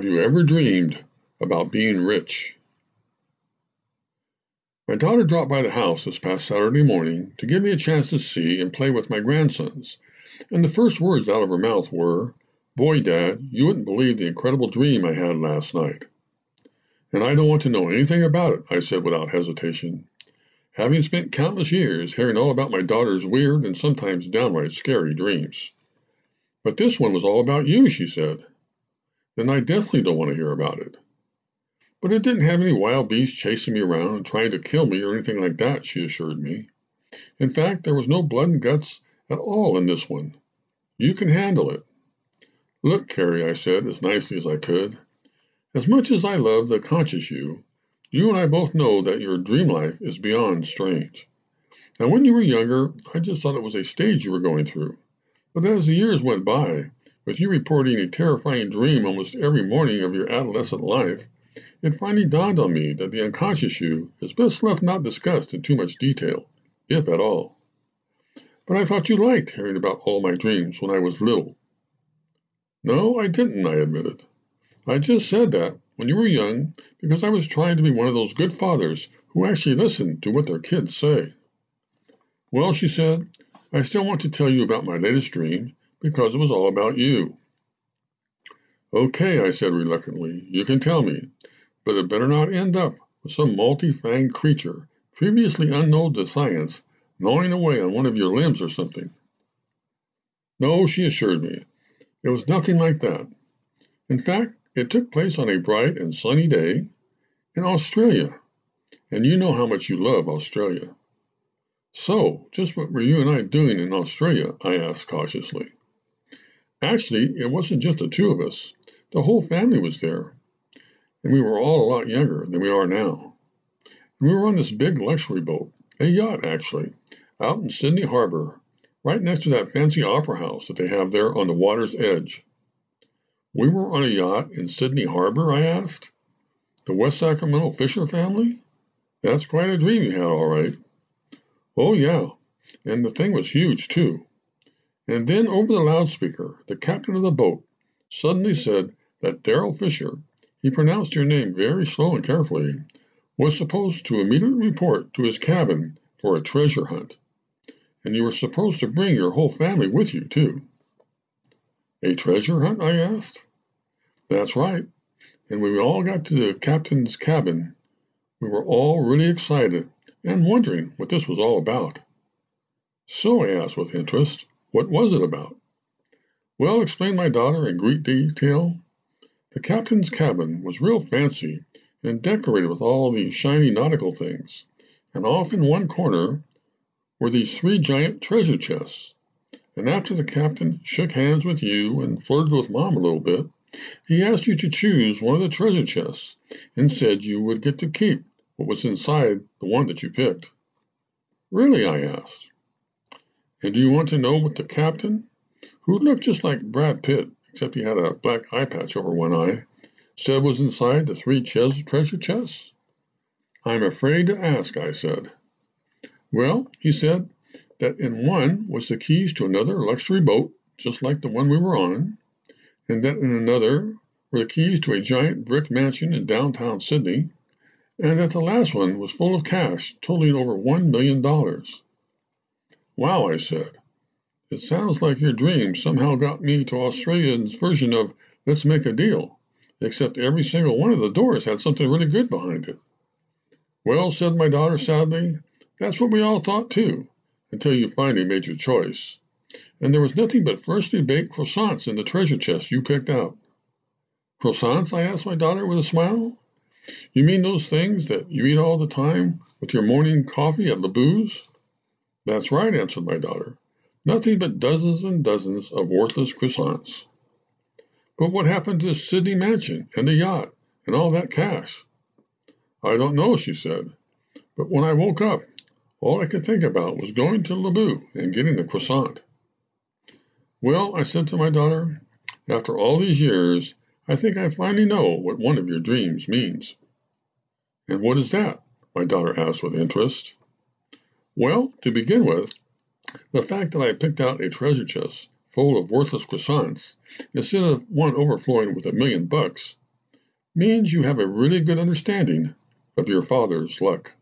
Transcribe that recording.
Have you ever dreamed about being rich? My daughter dropped by the house this past Saturday morning to give me a chance to see and play with my grandsons, and the first words out of her mouth were, Boy, Dad, you wouldn't believe the incredible dream I had last night. And I don't want to know anything about it, I said without hesitation. Having spent countless years hearing all about my daughter's weird and sometimes downright scary dreams. But this one was all about you, she said then I definitely don't want to hear about it. But it didn't have any wild beasts chasing me around and trying to kill me or anything like that, she assured me. In fact, there was no blood and guts at all in this one. You can handle it. Look, Carrie, I said as nicely as I could. As much as I love the conscious you, you and I both know that your dream life is beyond strange. Now, when you were younger, I just thought it was a stage you were going through. But as the years went by, with you reporting a terrifying dream almost every morning of your adolescent life, it finally dawned on me that the unconscious you is best left not discussed in too much detail, if at all. But I thought you liked hearing about all my dreams when I was little. No, I didn't, I admitted. I just said that when you were young because I was trying to be one of those good fathers who actually listen to what their kids say. Well, she said, I still want to tell you about my latest dream because it was all about you. Okay, I said reluctantly, you can tell me, but it better not end up with some multi-fanged creature, previously unknown to science, gnawing away on one of your limbs or something. No, she assured me, it was nothing like that. In fact, it took place on a bright and sunny day in Australia, and you know how much you love Australia. So, just what were you and I doing in Australia? I asked cautiously. Actually, it wasn't just the two of us. The whole family was there. And we were all a lot younger than we are now. And we were on this big luxury boat, a yacht actually, out in Sydney Harbor, right next to that fancy opera house that they have there on the water's edge. We were on a yacht in Sydney Harbor, I asked. The West Sacramento Fisher family? That's quite a dream you had, all right. Oh, yeah. And the thing was huge, too. And then over the loudspeaker, the captain of the boat suddenly said that Daryl Fisher, he pronounced your name very slow and carefully, was supposed to immediately report to his cabin for a treasure hunt. And you were supposed to bring your whole family with you, too. A treasure hunt? I asked. That's right. And when we all got to the captain's cabin, we were all really excited and wondering what this was all about. So I asked with interest, what was it about? Well, explained my daughter in great detail, the captain's cabin was real fancy and decorated with all these shiny nautical things, and off in one corner were these three giant treasure chests. And after the captain shook hands with you and flirted with mom a little bit, he asked you to choose one of the treasure chests and said you would get to keep what was inside the one that you picked. Really? I asked. And do you want to know what the captain, who looked just like Brad Pitt, except he had a black eye patch over one eye, said was inside the three ches- treasure chests? I'm afraid to ask, I said. Well, he said that in one was the keys to another luxury boat, just like the one we were on, and that in another were the keys to a giant brick mansion in downtown Sydney, and that the last one was full of cash totaling over one million dollars. Wow, I said. It sounds like your dream somehow got me to Australia's version of Let's Make a Deal, except every single one of the doors had something really good behind it. Well, said my daughter sadly, that's what we all thought too, until you finally made your choice. And there was nothing but freshly baked croissants in the treasure chest you picked out. Croissants? I asked my daughter with a smile. You mean those things that you eat all the time with your morning coffee at La Bou's? That's right, answered my daughter. Nothing but dozens and dozens of worthless croissants. But what happened to the Sydney mansion and the yacht and all that cash? I don't know, she said. But when I woke up, all I could think about was going to La Bou and getting the croissant. Well, I said to my daughter, after all these years, I think I finally know what one of your dreams means. And what is that? My daughter asked with interest. Well, to begin with, the fact that I picked out a treasure chest full of worthless croissants instead of one overflowing with a million bucks means you have a really good understanding of your father's luck.